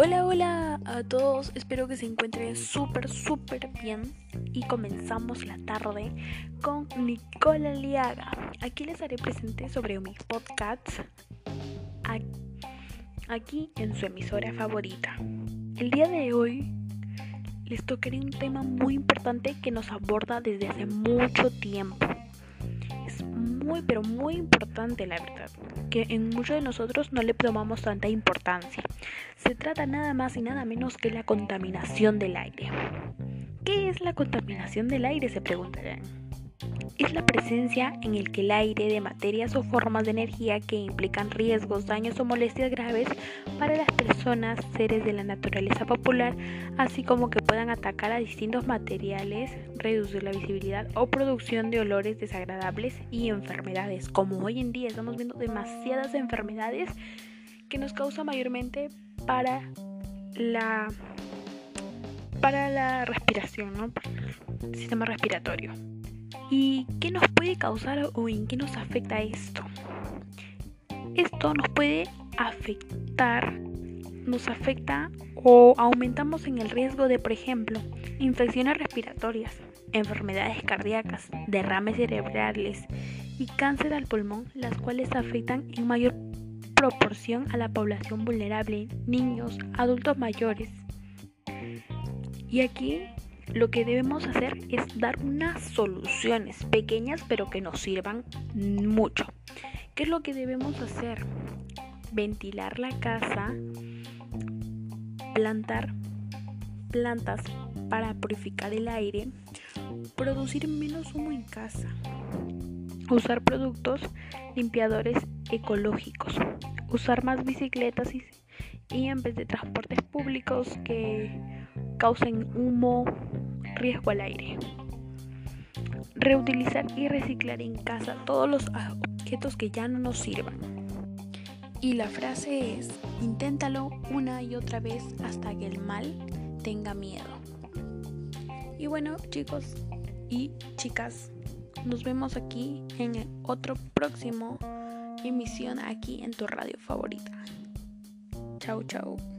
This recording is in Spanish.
a todos, espero que se encuentren súper, súper bien y comenzamos la tarde con Nicola Liaga. Aquí les haré presente sobre mis podcasts aquí en su emisora favorita. El día de hoy les tocaré un tema muy importante que nos aborda desde hace mucho tiempo. Muy, pero muy importante la verdad, que en muchos de nosotros no le tomamos tanta importancia. Se trata nada más y nada menos que la contaminación del aire. ¿Qué es la contaminación del aire? Se preguntarán. Es la presencia en el que el aire de materias o formas de energía que implican riesgos, daños o molestias graves para las personas, seres de la naturaleza popular, así como que puedan atacar a distintos materiales, reducir la visibilidad o producción de olores desagradables y enfermedades. Como hoy en día estamos viendo demasiadas enfermedades que nos causa mayormente para la para la respiración, ¿no? el sistema respiratorio. ¿Y qué nos puede causar o en qué nos afecta esto? Esto nos puede afectar, nos afecta o aumentamos en el riesgo de, por ejemplo, infecciones respiratorias, enfermedades cardíacas, derrames cerebrales y cáncer al pulmón, las cuales afectan en mayor proporción a la población vulnerable, niños, adultos mayores. Y aquí lo que debemos hacer es dar unas soluciones pequeñas pero que nos sirvan mucho. ¿Qué es lo que debemos hacer? Ventilar la casa, plantar plantas para purificar el aire, producir menos humo en casa, usar productos limpiadores ecológicos, usar más bicicletas y, en vez de transportes públicos que causen humo, riesgo al aire. Reutilizar y reciclar en casa todos los objetos que ya no nos sirvan. Y la frase es, inténtalo una y otra vez hasta que el mal tenga miedo. Y bueno chicos y chicas, nos vemos aquí en otro próximo emisión aquí en tu radio favorita. Chau, chau.